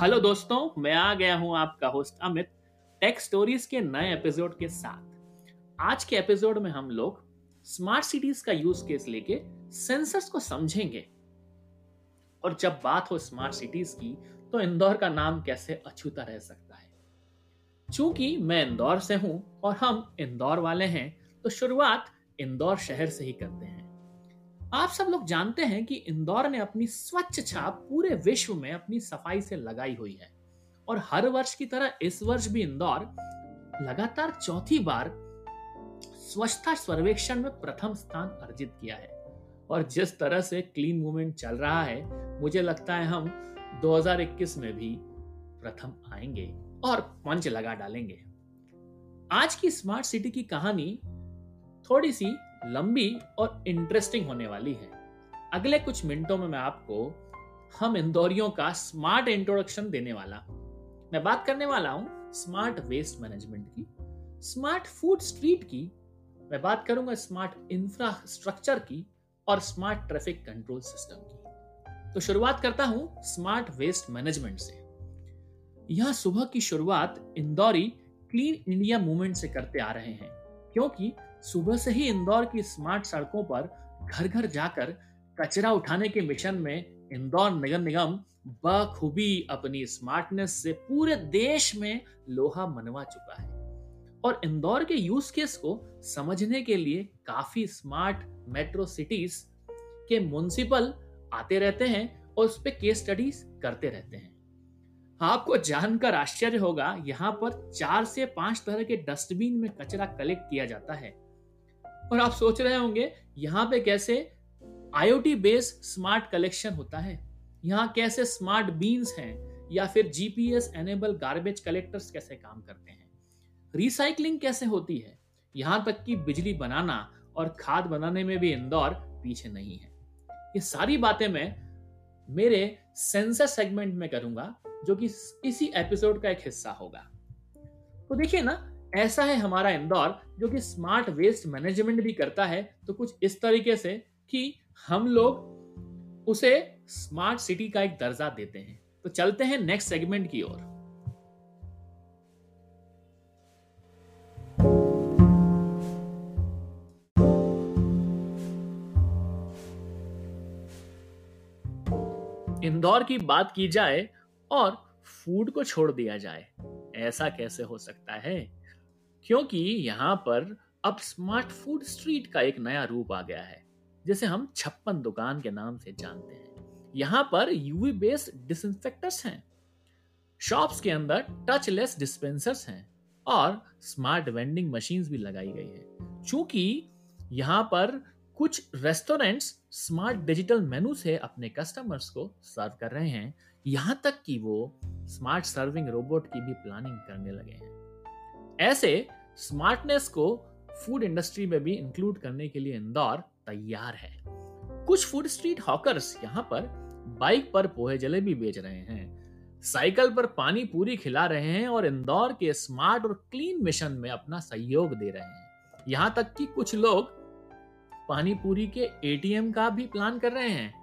Hello दोस्तों, मैं आ गया हूँ आपका होस्ट अमित टेक स्टोरीज के नए एपिसोड के साथ। आज के एपिसोड में हम लोग स्मार्ट सिटीज़ का यूज़ केस लेके सेंसर्स को समझेंगे। और जब बात हो स्मार्ट सिटीज़ की तो इंदौर का नाम कैसे अछूता रह सकता है? चूँकि मैं इंदौर से हूँ और हम इंदौर वाले हैं तो शुरुआत इंदौर शहर से ही करते हैं। आप सब लोग जानते हैं कि इंदौर ने अपनी स्वच्छ छाप पूरे विश्व में अपनी सफ़ाई से लगाई हुई है। और हर वर्ष की तरह इस वर्ष भी इंदौर लगातार चौथी बार स्वच्छता सर्वेक्षण में प्रथम स्थान अर्जित किया है। और जिस तरह से क्लीन मूवमेंट चल रहा है, मुझे लगता है हम 2021 में भी प्रथम आएँगे और पंच लगा डालेंगे। आज की स्मार्ट सिटी की कहानी थोड़ी सी लंबी और इंटरेस्टिंग होने वाली है। अगले कुछ मिनटों में मैं आपको हम इंदौरियों का स्मार्ट इंट्रोडक्शन देने वाला मैं बात करने वाला हूँ स्मार्ट वेस्ट मैनेजमेंट की स्मार्ट फ़ूड स्ट्रीट की, मैं बात करूँगा स्मार्ट इंफ्रास्ट्रक्चर की और स्मार्ट ट्रैफ़िक कंट्रोल सिस्टम की। तो शुरुआत करता हूँ स्मार्ट वेस्ट मैनेजमेंट से। यहाँ सुबह की शुरुआत इंदौरी क्लीन इंडिया मूवमेंट से करते आ रहे हैं, क्योंकि सुबह से ही इंदौर की स्मार्ट सड़कों पर घर घर जाकर कचरा उठाने के मिशन में इंदौर नगर निगम बखूबी अपनी स्मार्टनेस से पूरे देश में लोहा मनवा चुका है। और इंदौर के यूज़ केस को समझने के लिए काफ़ी स्मार्ट मेट्रो सिटीज़ के म्यूनसिपल आते रहते हैं और उस पर केस स्टडीज़ करते रहते हैं। आपको जानकर आश्चर्य होगा, यहाँ पर चार से पाँच तरह के डस्टबिन में कचरा कलेक्ट किया जाता है। और आप सोच रहे होंगे, यहाँ पे कैसे आईओटी बेस्ड स्मार्ट कलेक्शन होता है? यहाँ कैसे स्मार्ट बीन्स हैं? या फिर जीपीएस एनेबल गार्बेज कलेक्टर्स कैसे काम करते हैं? रिसाइकलिंग कैसे होती है? यहाँ तक कि बिजली बनाना और खाद बनाने में भी इंदौर पीछे नहीं है। ये सारी बातें मैं मेरे सेंसर सेगमेंट में करूँगा, जो कि इसी एपिसोड का एक हिस्सा होगा। तो देखिए ना ऐसा है हमारा इंदौर, जो कि स्मार्ट वेस्ट मैनेजमेंट भी करता है। तो कुछ इस तरीके से कि हम लोग उसे स्मार्ट सिटी का एक दर्जा देते हैं। तो चलते हैं नेक्स्ट सेगमेंट की ओर। इंदौर की बात की जाए और फ़ूड को छोड़ दिया जाए, ऐसा कैसे हो सकता है? क्योंकि यहाँ पर अब स्मार्ट फ़ूड स्ट्रीट का एक नया रूप आ गया है, जिसे हम छप्पन दुकान के नाम से जानते हैं। यहाँ पर यूवी बेस्ड डिसइंफेक्टर्स हैं शॉप्स के अंदर टचलेस डिस्पेंसर्स हैं और स्मार्ट वेंडिंग मशीन्स भी लगाई गई है। चूँकि यहाँ पर कुछ रेस्टोरेंट्स स्मार्ट डिजिटल मेनू से अपने कस्टमर्स को सर्व कर रहे हैं, यहाँ तक कि वो स्मार्ट सर्विंग रोबोट की भी प्लानिंग करने लगे हैं। ऐसे स्मार्टनेस को फ़ूड इंडस्ट्री में भी इंक्लूड करने के लिए इंदौर तैयार है। कुछ फ़ूड स्ट्रीट हॉकर्स यहाँ पर बाइक पर पोहे जलेबी बेच रहे हैं। साइकिल पर पानी पूरी खिला रहे हैं और इंदौर के स्मार्ट और क्लीन मिशन में अपना सहयोग दे रहे हैं। यहाँ तक कि कुछ लोग पानी पूरी के एटीएम का भी प्लान कर रहे हैं।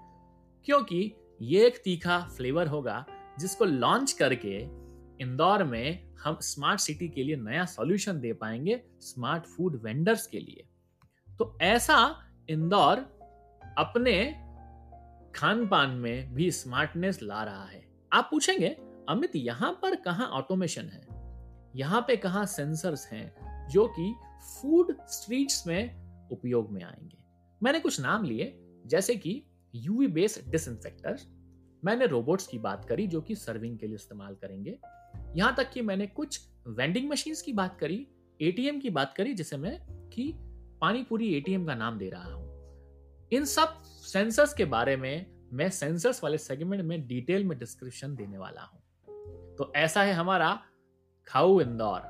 क्योंकि ये एक तीखा फ्लेवर होगा जिसको लॉन्च करके इंदौर में हम स्मार्ट सिटी के लिए नया सॉल्यूशन दे पाएँगे स्मार्ट फ़ूड वेंडर्स के लिए। तो ऐसा इंदौर अपने खान पान में भी स्मार्टनेस ला रहा है। आप पूछेंगे, अमित, यहाँ पर कहा ऑटोमेशन है? यहाँ पे कहा सेंसर्स हैं जो कि फ़ूड स्ट्रीट्स में उपयोग में आएँगे? मैंने कुछ नाम लिए, जैसे कि यूवी बेस्ड डिसइंफेक्टर मैंने रोबोट्स की बात करी जो कि सर्विंग के लिए इस्तेमाल करेंगे। यहाँ तक कि मैंने कुछ वेंडिंग मशीन्स की बात करी एटीएम की बात करी, जिसे मैं कि पानी पूरी एटीएम का नाम दे रहा हूँ। इन सब सेंसर्स के बारे में मैं सेंसर्स वाले सेगमेंट में डिटेल में डिस्क्रिप्शन देने वाला हूँ। तो ऐसा है हमारा खाऊ इंदौर।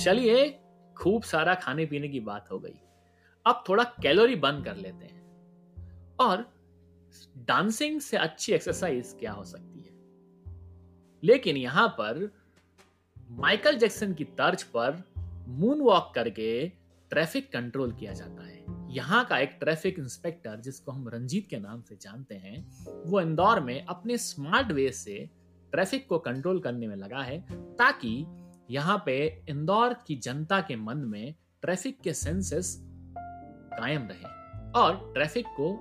चलिए, खूब सारा खाने पीने की बात हो गई। अब थोड़ा कैलोरी बंद कर लेते हैं। और डांसिंग से अच्छी एक्सरसाइज क्या हो सकती है? लेकिन यहाँ पर माइकल जैक्सन की तर्ज पर मून वॉक करके ट्रैफ़िक कंट्रोल किया जाता है। यहाँ का एक ट्रैफ़िक इंस्पेक्टर जिसको हम रंजीत के नाम से जानते हैं, वो इंदौर में अपने स्मार्ट वे से ट्रैफ़िक को कंट्रोल करने में लगा है, ताकि यहाँ पे इंदौर की जनता के मन में ट्रैफ़िक के सेंसेस कायम रहे और ट्रैफ़िक को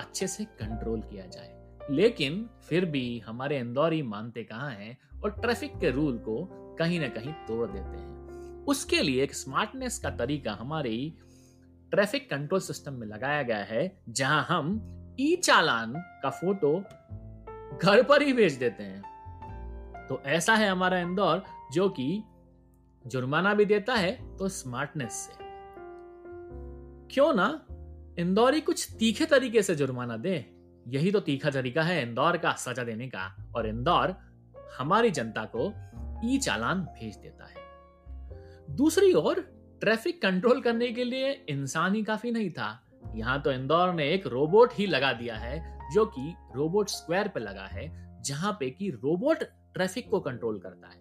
अच्छे से कंट्रोल किया जाए। लेकिन फिर भी हमारे इंदौरी मानते कहाँ हैं और ट्रैफ़िक के रूल को कहीं ना कहीं तोड़ देते हैं। उसके लिए एक स्मार्टनेस का तरीका हमारी ट्रैफ़िक कंट्रोल सिस्टम में लगाया गया है, जहाँ हम ई चालान का फ़ोटो घर पर ही भेज देते हैं। तो ऐसा है हमारा इंदौर, जो कि जुर्माना भी देता है तो स्मार्टनेस से। क्यों ना इंदौरी कुछ तीखे तरीके से जुर्माना दे? यही तो तीखा तरीका है इंदौर का सजा देने का। और इंदौर हमारी जनता को ई चालान भेज देता है। दूसरी ओर, ट्रैफ़िक कंट्रोल करने के लिए इंसान ही काफ़ी नहीं था। यहाँ तो इंदौर ने एक रोबोट ही लगा दिया है, जो कि रोबोट स्क्वायर पे लगा है, जहाँ पे कि रोबोट ट्रैफ़िक को कंट्रोल करता है।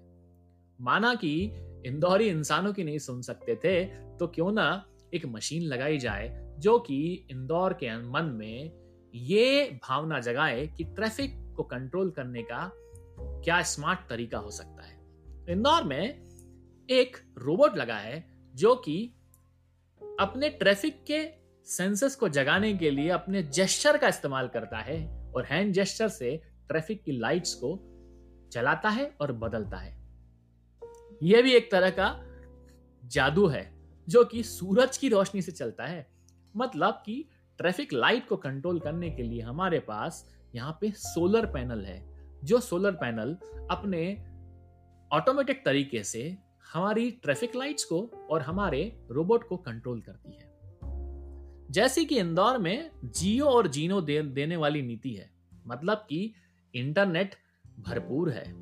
माना कि इंदौरी इंसानों की नहीं सुन सकते थे तो क्यों ना एक मशीन लगाई जाए जो कि इंदौर के मन में ये भावना जगाए कि ट्रैफ़िक को कंट्रोल करने का क्या स्मार्ट तरीका हो सकता है। इंदौर में एक रोबोट लगा है जो कि अपने ट्रैफ़िक के सेंसस को जगाने के लिए अपने जेस्चर का इस्तेमाल करता है और हैंड जेस्चर से ट्रैफ़िक की लाइट्स को चलाता है और बदलता है। यह भी एक तरह का जादू है। जो कि सूरज की रोशनी से चलता है। मतलब कि ट्रैफ़िक लाइट को कंट्रोल करने के लिए हमारे पास यहाँ पे सोलर पैनल है जो सोलर पैनल अपने ऑटोमेटिक तरीके से हमारी ट्रैफ़िक लाइट्स को और हमारे रोबोट को कंट्रोल करती है। जैसे कि इंदौर में जियो और जीनो दे, देने वाली नीति है मतलब कि इंटरनेट भरपूर है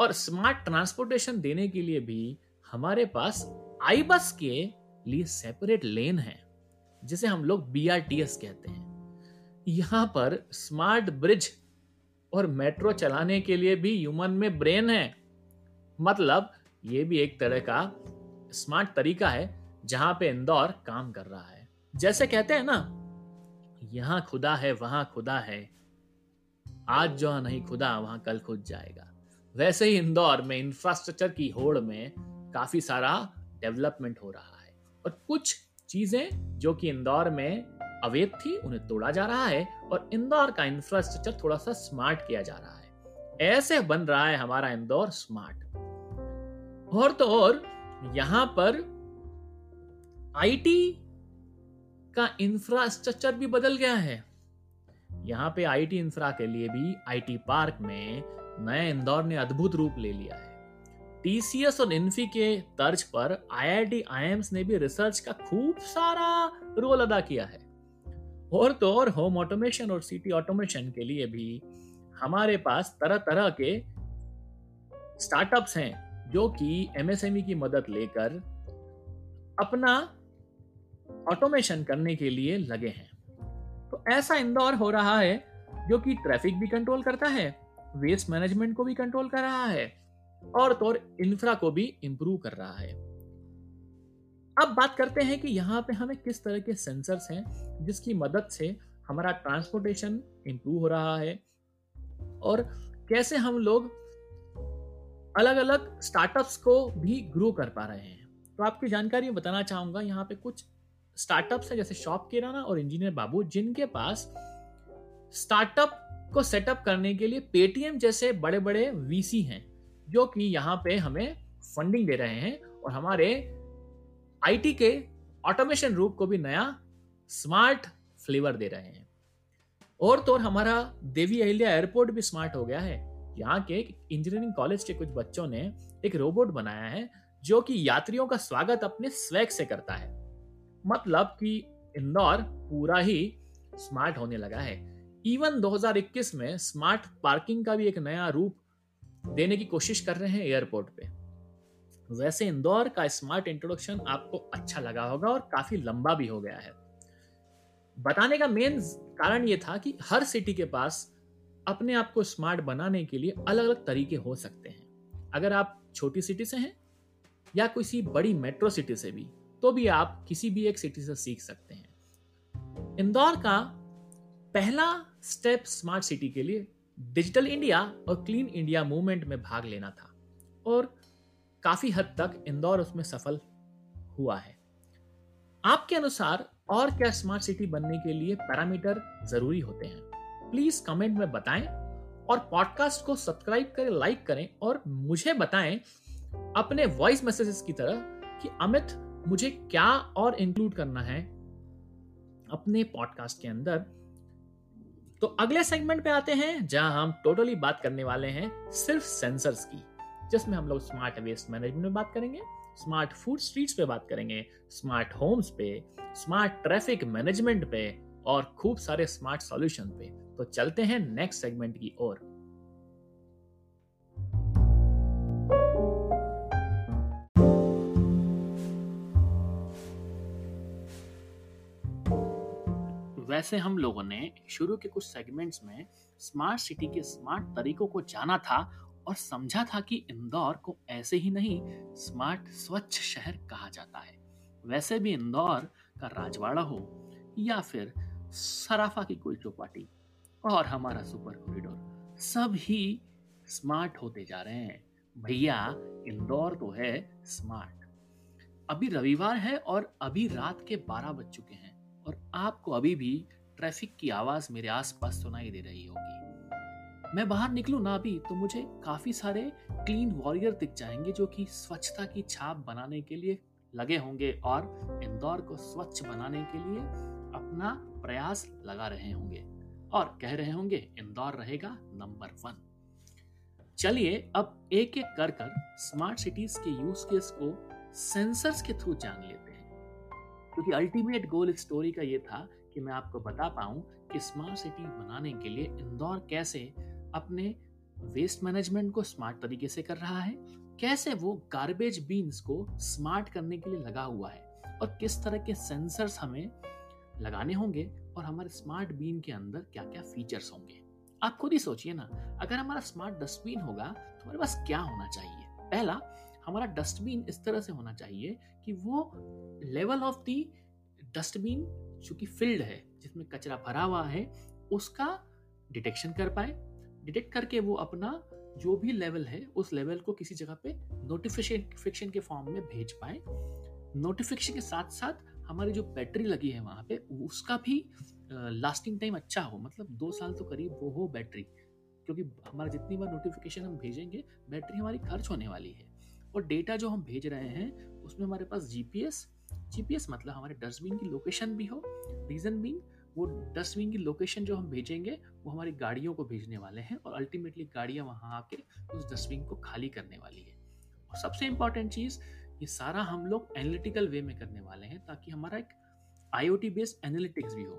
और स्मार्ट ट्रांसपोर्टेशन देने के लिए भी हमारे पास आई बस के लिए सेपरेट लेन है, जिसे हम लोग बीआरटीएस कहते हैं। यहाँ पर स्मार्ट ब्रिज और मेट्रो चलाने के लिए भी ह्यूमन में ब्रेन है। मतलब ये भी एक तरह का स्मार्ट तरीका है, जहाँ पे इंदौर काम कर रहा है। जैसे कहते हैं ना, यहाँ खुदा है, वहाँ खुदा है। आज जो नहीं खुदा, वहाँ कल खुद जाएगा। वैसे ही इंदौर में इंफ्रास्ट्रक्चर की होड़ में काफ़ी सारा डेवलपमेंट हो रहा है। और कुछ चीज़ें जो कि इंदौर में अवैध थी, उन्हें तोड़ा जा रहा है और इंदौर का इंफ्रास्ट्रक्चर थोड़ा सा स्मार्ट किया जा रहा है। ऐसे बन रहा है हमारा इंदौर स्मार्ट और तो और, यहाँ पर आईटी का इंफ्रास्ट्रक्चर भी बदल गया है। यहाँ पे आईटी इंफ्रा के लिए भी आईटी पार्क में नए इंदौर ने अद्भुत रूप ले लिया है। टीसीएस और इन्फी के तर्ज पर आईआईटी आईएम्स ने भी रिसर्च का खूब सारा रोल अदा किया है। और तो और होम ऑटोमेशन और सिटी ऑटोमेशन के लिए भी हमारे पास तरह तरह के स्टार्टअप्स हैं जो कि एमएसएमई की मदद लेकर अपना ऑटोमेशन करने के लिए लगे हैं। तो ऐसा इंदौर हो रहा है जो कि ट्रैफ़िक भी कंट्रोल करता है वेस्ट मैनेजमेंट को भी कंट्रोल कर रहा है और तो और इंफ्रा को भी इंप्रूव कर रहा है। अब बात करते हैं कि यहाँ पे हमें किस तरह के सेंसर्स हैं जिसकी मदद से हमारा ट्रांसपोर्टेशन इंप्रूव हो रहा है और कैसे हम लोग अलग अलग स्टार्टअप्स को भी ग्रो कर पा रहे हैं। तो आपकी जानकारी बताना चाहूँगा, यहाँ पे कुछ स्टार्टअप्स है जैसे शॉप किराना और इंजीनियर बाबू जिनके पास स्टार्टअप को सेटअप करने के लिए पेटीएम जैसे बड़े बड़े वीसी हैं। जो कि यहाँ पे हमें फंडिंग दे रहे हैं और हमारे आईटी के ऑटोमेशन रूप को भी नया स्मार्ट फ्लेवर दे रहे हैं। और तो और हमारा देवी अहिल्या एयरपोर्ट भी स्मार्ट हो गया है। यहाँ के इंजीनियरिंग कॉलेज के कुछ बच्चों ने एक रोबोट बनाया है जो कि यात्रियों का स्वागत अपने स्वैग से करता है। मतलब कि इंदौर पूरा ही स्मार्ट होने लगा है। इवन 2021 में स्मार्ट पार्किंग का भी एक नया रूप देने की कोशिश कर रहे हैं एयरपोर्ट पे। वैसे इंदौर का स्मार्ट इंट्रोडक्शन आपको अच्छा लगा होगा और काफ़ी लंबा भी हो गया है। बताने का मेन कारण यह था कि हर सिटी के पास अपने आप को स्मार्ट बनाने के लिए अलग अलग तरीके हो सकते हैं। अगर आप छोटी सिटी से हैं या किसी बड़ी मेट्रो सिटी से भी तो भी आप किसी भी एक सिटी से सीख सकते हैं। इंदौर का पहला स्टेप स्मार्ट सिटी के लिए डिजिटल इंडिया और क्लीन इंडिया मूवमेंट में भाग लेना था और काफ़ी हद तक इंदौर उसमें सफल हुआ है। आपके अनुसार और क्या स्मार्ट सिटी बनने के लिए पैरामीटर ज़रूरी होते हैं? प्लीज़ कमेंट में बताएँ और पॉडकास्ट को सब्सक्राइब करें लाइक करें और मुझे बताएँ अपने वॉइस मैसेजेस की तरह कि अमित, मुझे क्या और इंक्लूड करना है अपने पॉडकास्ट के अंदर। तो अगले सेगमेंट पे आते हैं, जहाँ हम टोटली बात करने वाले हैं सिर्फ़ सेंसर्स की, जिसमें हम लोग स्मार्ट वेस्ट मैनेजमेंट में बात करेंगे स्मार्ट फ़ूड स्ट्रीट्स पे बात करेंगे स्मार्ट होम्स पे स्मार्ट ट्रैफ़िक मैनेजमेंट पे और खूब सारे स्मार्ट सॉल्यूशन पे। तो चलते हैं नेक्स्ट सेगमेंट की ओर। वैसे हम लोगों ने शुरू के कुछ सेगमेंट्स में स्मार्ट सिटी के स्मार्ट तरीकों को जाना था और समझा था कि इंदौर को ऐसे ही नहीं स्मार्ट स्वच्छ शहर कहा जाता है। वैसे भी इंदौर का राजवाड़ा हो या फिर सराफा की कोई चौपाटी और हमारा सुपर कॉरिडोर सब ही स्मार्ट होते जा रहे हैं। भैया, इंदौर तो है स्मार्ट अभी रविवार है और अभी रात के 12 बज चुके हैं। और आपको अभी भी ट्रैफ़िक की आवाज़ मेरे आसपास सुनाई दे रही होगी। मैं बाहर निकलूं ना भी तो मुझे काफ़ी सारे क्लीन वॉरियर दिख जाएँगे जो कि स्वच्छता की छाप बनाने के लिए लगे होंगे और इंदौर को स्वच्छ बनाने के लिए अपना प्रयास लगा रहे होंगे। और कह रहे होंगे, इंदौर रहेगा नंबर वन। चलिए, अब एक एक कर कर स्मार्ट सिटीज़ के यूज़ केस को सेंसर्स के थ्रू जान लेते क्योंकि अल्टीमेट गोल इस स्टोरी का ये था कि मैं आपको बता पाऊँ कि स्मार्ट सिटी बनाने के लिए इंदौर कैसे अपने वेस्ट मैनेजमेंट को स्मार्ट तरीके से कर रहा है, कैसे वो गार्बेज बीन्स को स्मार्ट करने के लिए लगा हुआ है और किस तरह के सेंसर्स हमें लगाने होंगे और हमारे स्मार्ट बीन के अंदर क्या क्या फीचर्स होंगे। आप खुद ही सोचिए ना, अगर हमारा स्मार्ट डस्टबिन होगा तो हमारे पास क्या होना चाहिए? पहला हमारा डस्टबिन इस तरह से होना चाहिए कि वो लेवल ऑफ़ दी डस्टबिन जो कि फिल्ड है, जिसमें कचरा भरा हुआ है, उसका डिटेक्शन कर पाए। डिटेक्ट करके वो अपना जो भी लेवल है, उस लेवल को किसी जगह पे नोटिफिकेशन के फॉर्म में भेज पाए। नोटिफिकेशन के साथ साथ हमारी जो बैटरी लगी है वहाँ पे, उसका भी लास्टिंग टाइम अच्छा हो। मतलब दो साल तो करीब वो हो बैटरी क्योंकि हमारा जितनी बार नोटिफिकेशन हम भेजेंगे बैटरी हमारी खर्च होने वाली है। और डेटा जो हम भेज रहे हैं, उसमें हमारे पास जीपीएस जीपीएस मतलब हमारे डस्टबिन की लोकेशन भी हो रीजन बीन वो डस्टबिन की लोकेशन जो हम भेजेंगे, वो हमारी गाड़ियों को भेजने वाले हैं और अल्टीमेटली गाड़ियाँ वहाँ आके उस डस्टबिन को खाली करने वाली है। और सबसे इंपॉर्टेंट चीज़, ये सारा हम लोग एनालिटिकल वे में करने वाले हैं ताकि हमारा एक आईओटी बेस्ड एनालिटिक्स भी हो।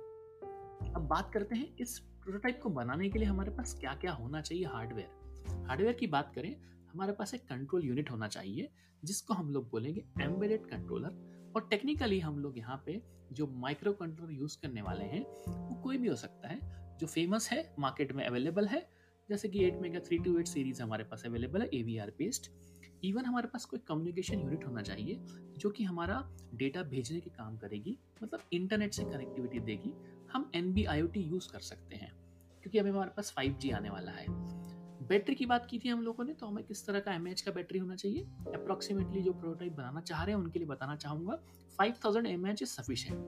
अब बात करते हैं इस प्रोटोटाइप को बनाने के लिए हमारे पास क्या क्या होना चाहिए हार्डवेयर हार्डवेयर की बात करें हमारे पास एक कंट्रोल यूनिट होना चाहिए, जिसको हम लोग बोलेंगे एम्बेडेड कंट्रोलर और टेक्निकली हम लोग यहाँ पे जो माइक्रो कंट्रोलर यूज़ करने वाले हैं, वो कोई भी हो सकता है, जो फ़ेमस है मार्केट में अवेलेबल है। जैसे कि AT mega three two eight series हमारे पास अवेलेबल है A V R based even हमारे पास कोई कम्युनिकेशन यूनिट होना चाहिए, जो कि हमारा डेटा भेजने के काम करेगी मतलब इंटरनेट से कनेक्टिविटी देगी। हम N B I O T use कर सकते हैं, क्योंकि अभी हमारे पास फाइव जी आने वाला है। बैटरी की बात की थी हम लोगों ने तो हमें किस तरह का एमएच का बैटरी होना चाहिए? अप्रोक्सीमेटली जो प्रोटोटाइप बनाना चाह रहे हैं, उनके लिए बताना चाहूँगा five thousand M H is sufficient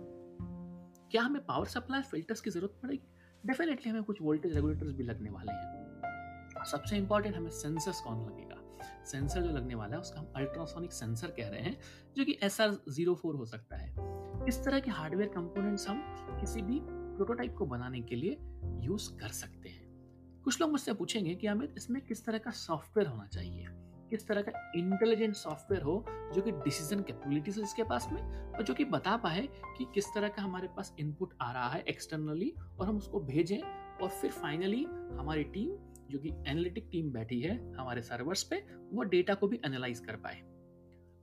क्या हमें पावर सप्लाई फिल्टर्स की ज़रूरत पड़ेगी? डेफिनेटली हमें कुछ वोल्टेज रेगुलेटर्स भी लगने वाले हैं। सबसे इंपॉर्टेंट हमें सेंसर्स कौन लगेगा? सेंसर जो लगने वाला है, उसका हम अल्ट्रासोनिक सेंसर कह रहे हैं, जो कि एस आर ज़ीरो फोर हो सकता है। इस तरह के हार्डवेयर कंपोनेंट्स हम किसी भी प्रोटोटाइप को बनाने के लिए यूज़ कर सकते हैं। कुछ लोग मुझसे पूछेंगे कि अमित, इसमें किस तरह का सॉफ्टवेयर होना चाहिए? किस तरह का इंटेलिजेंट सॉफ्टवेयर हो जो कि डिसीज़न कैपेबिलिटीज इसके पास में और जो कि बता पाए कि किस तरह का हमारे पास इनपुट आ रहा है एक्सटर्नली और हम उसको भेजें और फिर फाइनली हमारी टीम जो कि एनालिटिक टीम बैठी है हमारे सर्वर्स पे, वो डेटा को भी एनालाइज कर पाए।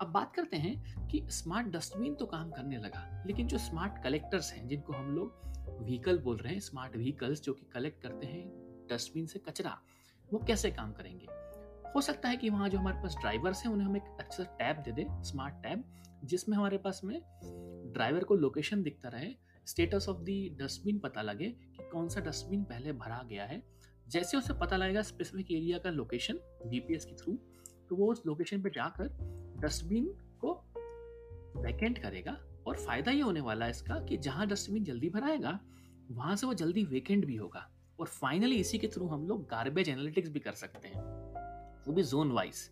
अब बात करते हैं कि स्मार्ट डस्टबिन तो काम करने लगा, लेकिन जो स्मार्ट कलेक्टर्स हैं, जिनको हम लोग व्हीकल बोल रहे हैं स्मार्ट व्हीकल्स जो कि कलेक्ट करते हैं डस्टबिन से कचरा, वो कैसे काम करेंगे? हो सकता है कि वहाँ जो हमारे पास ड्राइवर्स हैं, उन्हें हम एक अच्छा टैब दे दें, स्मार्ट टैब, जिसमें हमारे पास में ड्राइवर को लोकेशन दिखता रहे, स्टेटस ऑफ़ दी डस्टबिन पता लगे कि कौन सा डस्टबिन पहले भरा गया है। जैसे उसे पता लगेगा स्पेसिफिक एरिया का लोकेशन जीपीएस के थ्रू तो वो उस लोकेशन पर जाकर डस्टबिन को वैकेंट करेगा और फ़ायदा ये होने वाला है इसका कि जहाँ डस्टबिन जल्दी भराएगा, वहाँ से वो जल्दी वेकेंट भी होगा। और फाइनली इसी के थ्रू हम लोग गार्बेज एनालिटिक्स भी कर सकते हैं। वो भी जोन वाइज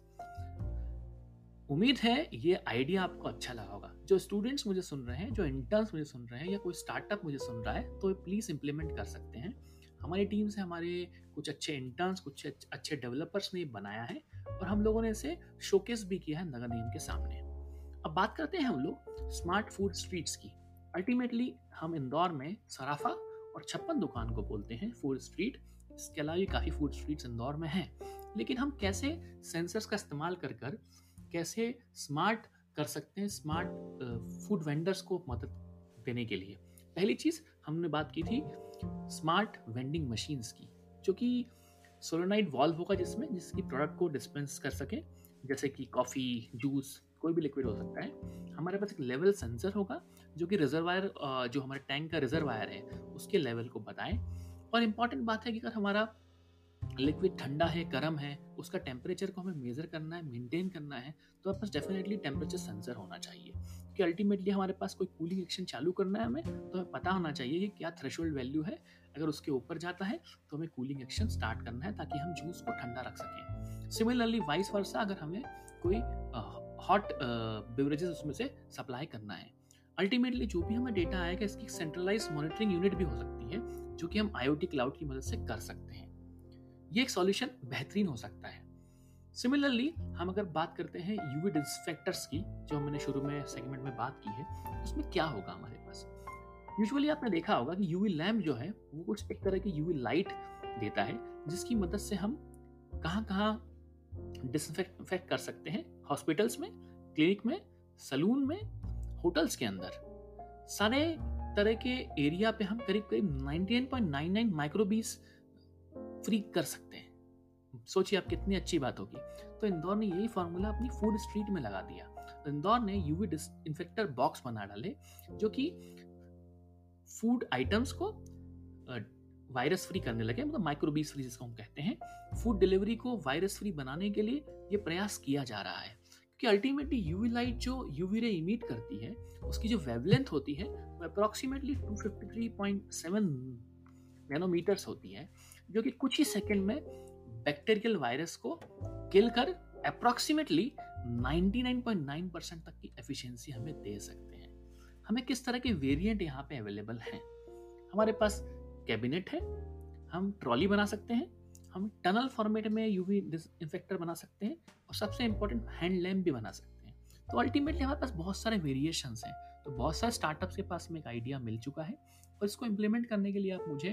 उम्मीद है ये आइडिया आपको अच्छा लगा होगा। जो स्टूडेंट्स मुझे सुन रहे हैं, जो इंटर्न्स मुझे सुन रहे हैं या कोई स्टार्टअप मुझे सुन रहा है तो प्लीज़ इंप्लीमेंट कर सकते हैं। हमारी टीम से हमारे कुछ अच्छे इंटर्न्स कुछ अच्छे डेवलपर्स ने बनाया है और हम लोगों ने इसे शोकेस भी किया है नगर निगम के सामने। अब बात करते हैं हम लोग स्मार्ट फ़ूड स्ट्रीट्स की। अल्टीमेटली हम इंदौर में सराफा और छप्पन दुकान को बोलते हैं फ़ूड स्ट्रीट इसके अलावा भी काफ़ी फ़ूड स्ट्रीट्स इंदौर में हैं। लेकिन हम कैसे सेंसर्स का इस्तेमाल कर कर कैसे स्मार्ट कर सकते हैं स्मार्ट फ़ूड वेंडर्स को मदद देने के लिए? पहली चीज़ हमने बात की थी स्मार्ट वेंडिंग मशीन्स की, जो कि सोलोनाइट वॉल्व होगा जिसमें, जिसकी प्रोडक्ट को डिस्पेंस कर सके। जैसे कि कॉफ़ी जूस कोई भी लिक्विड हो सकता है। हमारे पास एक लेवल सेंसर होगा जो कि रिजर्वायर जो हमारे टैंक का रिजर्वायर है, उसके लेवल को बताएँ। और इंपॉर्टेंट बात है कि अगर हमारा लिक्विड ठंडा है, गर्म है, उसका टेम्परेचर को हमें मेजर करना है, मेंटेन करना है तो हमारे पास डेफिनेटली टेम्परेचर सेंसर होना चाहिए। कि अल्टीमेटली हमारे पास कोई कूलिंग एक्शन चालू करना है हमें तो हमें पता होना चाहिए कि क्या थ्रेशोल्ड वैल्यू है। अगर उसके ऊपर जाता है तो हमें कूलिंग एक्शन स्टार्ट करना है ताकि हम जूस को ठंडा रख सकें। सिमिलरली वाइस वर्सा अगर हमें कोई हॉट बेवरेजेस उसमें से सप्लाई करना है अल्टीमेटली जो भी हमें डेटा आएगा इसकी सेंट्रलाइज मॉनिटरिंग यूनिट भी हो सकती है, जो कि हम आईओटी क्लाउड की मदद से कर सकते हैं। ये एक सॉल्यूशन बेहतरीन हो सकता है। सिमिलरली हम अगर बात करते हैं यूवी डिसफेक्टर्स की, जो मैंने शुरू में सेगमेंट में बात की है उसमें क्या होगा हमारे पास? यूजुअली आपने देखा होगा कि यूवी लैम्प जो है, वो कुछ एक तरह की यूवी लाइट देता है, जिसकी मदद से हम कहाँ कहाँ डिसइंफेक्ट कर सकते हैं। हॉस्पिटल्स में क्लिनिक में सलून में होटल्स के अंदर। सारे तरह के एरिया पे हम करीब करीब 99.99 माइक्रोबीस फ्री कर सकते हैं। सोचिए आप कितनी अच्छी बात होगी। तो इंदौर ने यही फार्मूला अपनी फ़ूड स्ट्रीट में लगा दिया। तो इंदौर ने यूवी इन्फेक्टर बॉक्स बना डाले, जो कि फ़ूड आइटम्स को वायरस फ्री करने लगे। मतलब माइक्रोबीस फ्री जिसको हम कहते हैं। फ़ूड डिलीवरी को वायरस फ्री बनाने के लिए ये प्रयास किया जा रहा है। क्योंकि अल्टीमेटली यूवी लाइट जो यूवी रे इमिट करती है, उसकी जो वेवलेंथ होती है, वो अप्रोक्सीमेटली 253.7 नैनोमीटर्स होती है, जो कि कुछ ही सेकंड में बैक्टीरियल वायरस को किल कर अप्रोक्सीमेटली 99.9 परसेंट तक की एफिशिएंसी हमें दे सकते हैं। हमें किस तरह के वेरिएंट यहाँ पे अवेलेबल हैं? हमारे पास कैबिनेट है, हम ट्रॉली बना सकते हैं हम टनल फॉर्मेट में यूवी इन्फेक्टर बना सकते हैं और सबसे इंपॉर्टेंट हैंड लैम्प भी बना सकते हैं। तो अल्टीमेटली हमारे पास बहुत सारे वेरिएशंस हैं। तो बहुत सारे स्टार्टअप्स के पास में एक आइडिया मिल चुका है और इसको इम्प्लीमेंट करने के लिए आप मुझे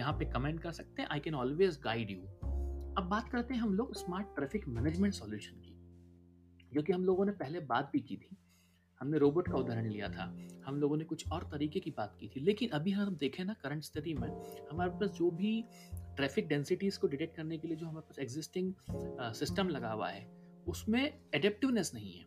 यहाँ पे कमेंट कर सकते हैं। I can always guide you अब बात करते हैं हम लोग स्मार्ट ट्रैफ़िक मैनेजमेंट सॉल्यूशन की, जो कि हम लोगों ने पहले बात भी की थी। हमने रोबोट का उदाहरण लिया था। हम लोगों ने कुछ और तरीके की बात की थी। लेकिन अभी हम देखें ना करंट स्थिति में, हमारे पास जो भी ट्रैफ़िक डेंसिटीज को डिटेक्ट करने के लिए जो हमारे पास एग्जिस्टिंग सिस्टम लगा हुआ है, उसमें एडेप्टिवनेस नहीं है।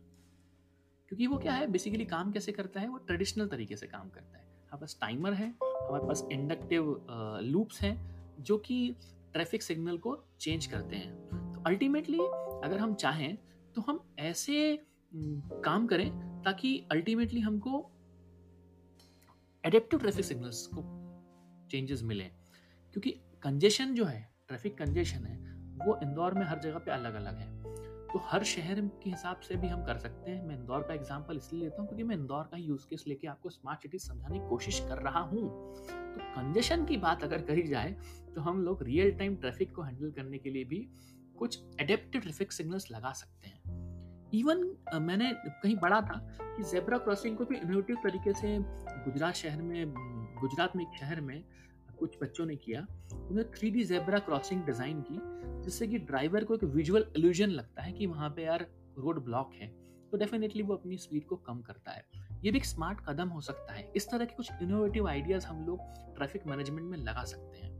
क्योंकि वो क्या है बेसिकली काम कैसे करता है, वो ट्रेडिशनल तरीके से काम करता है। हमारे पास टाइमर है, हमारे पास इंडक्टिव लूप्स हैं, जो कि ट्रैफ़िक सिग्नल को चेंज करते हैं। तो अल्टीमेटली अगर हम चाहें तो हम ऐसे काम करें, ताकि अल्टीमेटली हमको एडेप्टिव ट्रैफ़िक सिग्नल्स को चेंजेस मिले। क्योंकि कंजेशन जो है ट्रैफ़िक कंजेशन है, वो इंदौर में हर जगह पे अलग अलग है। तो हर शहर के हिसाब से भी हम कर सकते हैं। मैं इंदौर का एग्ज़ाम्पल इसलिए लेता हूँ क्योंकि मैं इंदौर का यूज़ केस लेके आपको स्मार्ट सिटी समझाने की कोशिश कर रहा हूँ। तो कंजेशन की बात अगर करी जाए तो हम लोग रियल टाइम ट्रैफ़िक को हैंडल करने के लिए भी कुछ एडेप्टिव ट्रैफ़िक सिग्नल्स लगा सकते हैं। इवन मैंने कहीं पढ़ा था कि जेब्रा क्रॉसिंग को भी इनोवेटिव तरीके से गुजरात शहर में, गुजरात में एक शहर में कुछ बच्चों ने किया, उन्होंने three D zebra crossing design की, जिससे कि ड्राइवर को एक विजुअल एल्यूजन लगता है कि वहाँ पे यार रोड ब्लॉक है। तो डेफिनेटली वो अपनी स्पीड को कम करता है। ये भी एक स्मार्ट कदम हो सकता है। इस तरह के कुछ इनोवेटिव आइडियाज़ हम लोग ट्रैफ़िक मैनेजमेंट में लगा सकते हैं।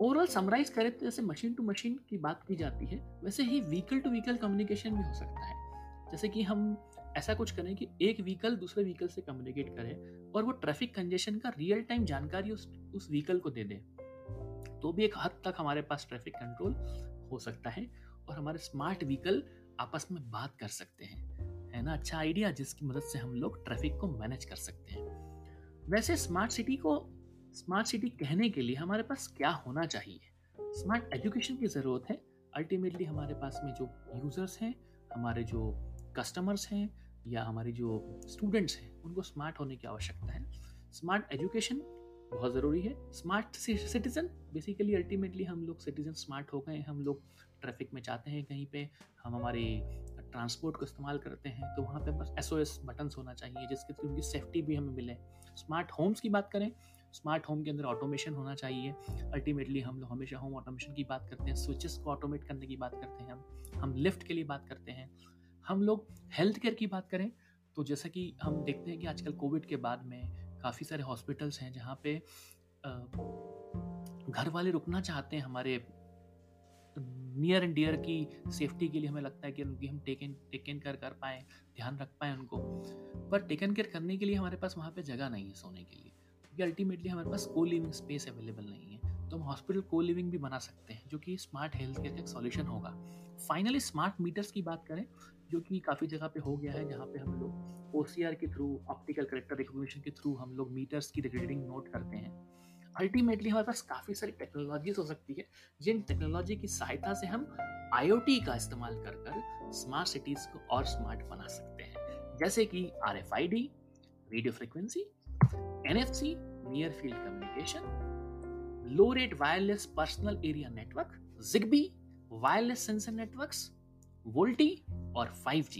ओवरऑल समराइज करें तो जैसे मशीन टू मशीन की बात की जाती है, वैसे ही व्हीकल टू व्हीकल कम्युनिकेशन भी हो सकता है। जैसे कि हम ऐसा कुछ करें कि एक व्हीकल दूसरे व्हीकल से कम्युनिकेट करे और वो ट्रैफ़िक कंजेशन का रियल टाइम जानकारी उस उस व्हीकल को दे दे। तो भी एक हद तक हमारे पास ट्रैफ़िक कंट्रोल हो सकता है और हमारे स्मार्ट व्हीकल आपस में बात कर सकते हैं। है ना? अच्छा आइडिया जिसकी मदद से हम लोग ट्रैफ़िक को मैनेज कर सकते हैं। वैसे स्मार्ट सिटी को स्मार्ट सिटी कहने के लिए हमारे पास क्या होना चाहिए? स्मार्ट एजुकेशन की ज़रूरत है। अल्टीमेटली हमारे पास में जो यूज़र्स हैं, हमारे जो कस्टमर्स हैं या हमारे जो स्टूडेंट्स हैं, उनको स्मार्ट होने की आवश्यकता है। स्मार्ट एजुकेशन बहुत ज़रूरी है। स्मार्ट सिटीजन बेसिकली अल्टीमेटली हम लोग सिटीजन स्मार्ट हो गए हैं। हम लोग ट्रैफ़िक में जाते हैं कहीं पे, हम हमारे ट्रांसपोर्ट को इस्तेमाल करते हैं तो वहाँ पे बस एस ओ एस बटन्स होना चाहिए जिसके थ्रू उनकी सेफ्टी भी हमें मिले। स्मार्ट होम्स की बात करें स्मार्ट होम के अंदर ऑटोमेशन होना चाहिए। अल्टीमेटली हम लोग हमेशा होम ऑटोमेशन की बात करते हैं। स्विचेस को ऑटोमेट करने की बात करते हैं हम। हम लिफ्ट के लिए बात करते हैं। हम लोग हेल्थ केयर की बात करें तो जैसा कि हम देखते हैं कि आजकल कोविड के बाद में काफ़ी सारे हॉस्पिटल्स हैं जहाँ पे घर वाले रुकना चाहते हैं हमारे नियर एंड डियर की सेफ्टी के लिए हमें लगता है कि उनकी हम टेकन टेकन केयर कर पाए, ध्यान रख पाए उनको। पर टेकन केयर करने के लिए हमारे पास वहाँ पे जगह नहीं है सोने के लिए, क्योंकि अल्टीमेटली हमारे पास को लिविंग स्पेस अवेलेबल नहीं है। तो हम हॉस्पिटल को लिविंग भी बना सकते हैं, जो कि स्मार्ट हेल्थ केयर का एक सॉल्यूशन होगा। फाइनली स्मार्ट मीटर्स की बात करें जो कि काफ़ी जगह पे हो गया है जहाँ पे हम लोग ओसीआर के थ्रू ऑप्टिकल करेक्टर रिकॉग्निशन के थ्रू हम लोग मीटर्स की रीडिंग नोट करते हैं। अल्टीमेटली हमारे पास काफ़ी सारी टेक्नोलॉजीज़ हो सकती है, जिन टेक्नोलॉजी की सहायता से हम आईओटी का इस्तेमाल कर कर स्मार्ट सिटीज़ को और स्मार्ट बना सकते हैं। जैसे कि R F I D radio frequency N F C near field communication low rate wireless personal area network Zigbee wireless sensor networks VoLTE और 5G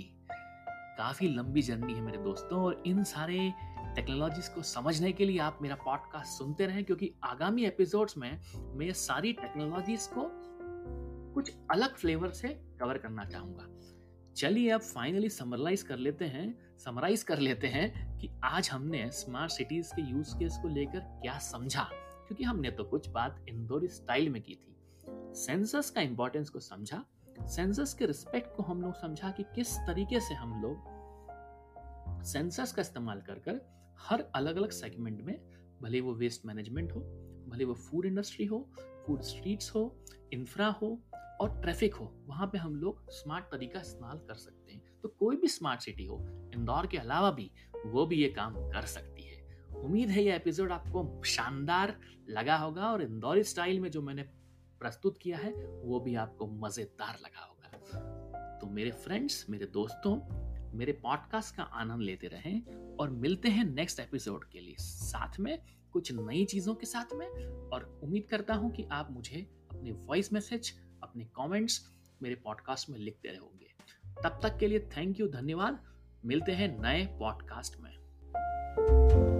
काफ़ी लंबी जर्नी है मेरे दोस्तों और इन सारे टेक्नोलॉजीज़ को समझने के लिए आप मेरा पॉडकास्ट सुनते रहें क्योंकि आगामी एपिसोड्स में मैं ये सारी टेक्नोलॉजीज़ को कुछ अलग फ्लेवर से कवर करना चाहूँगा। चलिए अब फाइनली समरलाइज कर लेते हैं समराइज कर लेते हैं कि आज हमने स्मार्ट सिटीज़ के यूज़ केस को लेकर क्या समझा। क्योंकि हमने तो कुछ बात इंदौरी स्टाइल में की थी। सेंसर्स का इंपॉर्टेंस को समझा सेंसर्स के रिस्पेक्ट को हम लोग समझा कि किस तरीके से हम लोग सेंसर्स का इस्तेमाल कर कर हर अलग अलग सेगमेंट में, भले वो वेस्ट मैनेजमेंट हो, भले वो फ़ूड इंडस्ट्री हो, फ़ूड स्ट्रीट्स हो, इंफ्रा हो और ट्रैफ़िक हो, वहाँ पे हम लोग स्मार्ट तरीका इस्तेमाल कर सकते हैं। तो कोई भी स्मार्ट सिटी हो, इंदौर के अलावा भी, वो भी ये काम कर सकती है। उम्मीद है ये एपिसोड आपको शानदार लगा होगा और इंदौरी स्टाइल में जो मैंने प्रस्तुत किया है, वो भी आपको मज़ेदार लगा होगा। तो मेरे फ्रेंड्स मेरे दोस्तों, मेरे पॉडकास्ट का आनंद लेते रहें और मिलते हैं नेक्स्ट एपिसोड के लिए। साथ में, कुछ नई चीज़ों के साथ में और उम्मीद करता हूँ कि आप मुझे अपने वॉइस मैसेज अपने कमेंट्स मेरे पॉडकास्ट में लिखते रहोगे। तब तक के लिए थैंक यू धन्यवाद। मिलते हैं नए पॉडकास्ट में।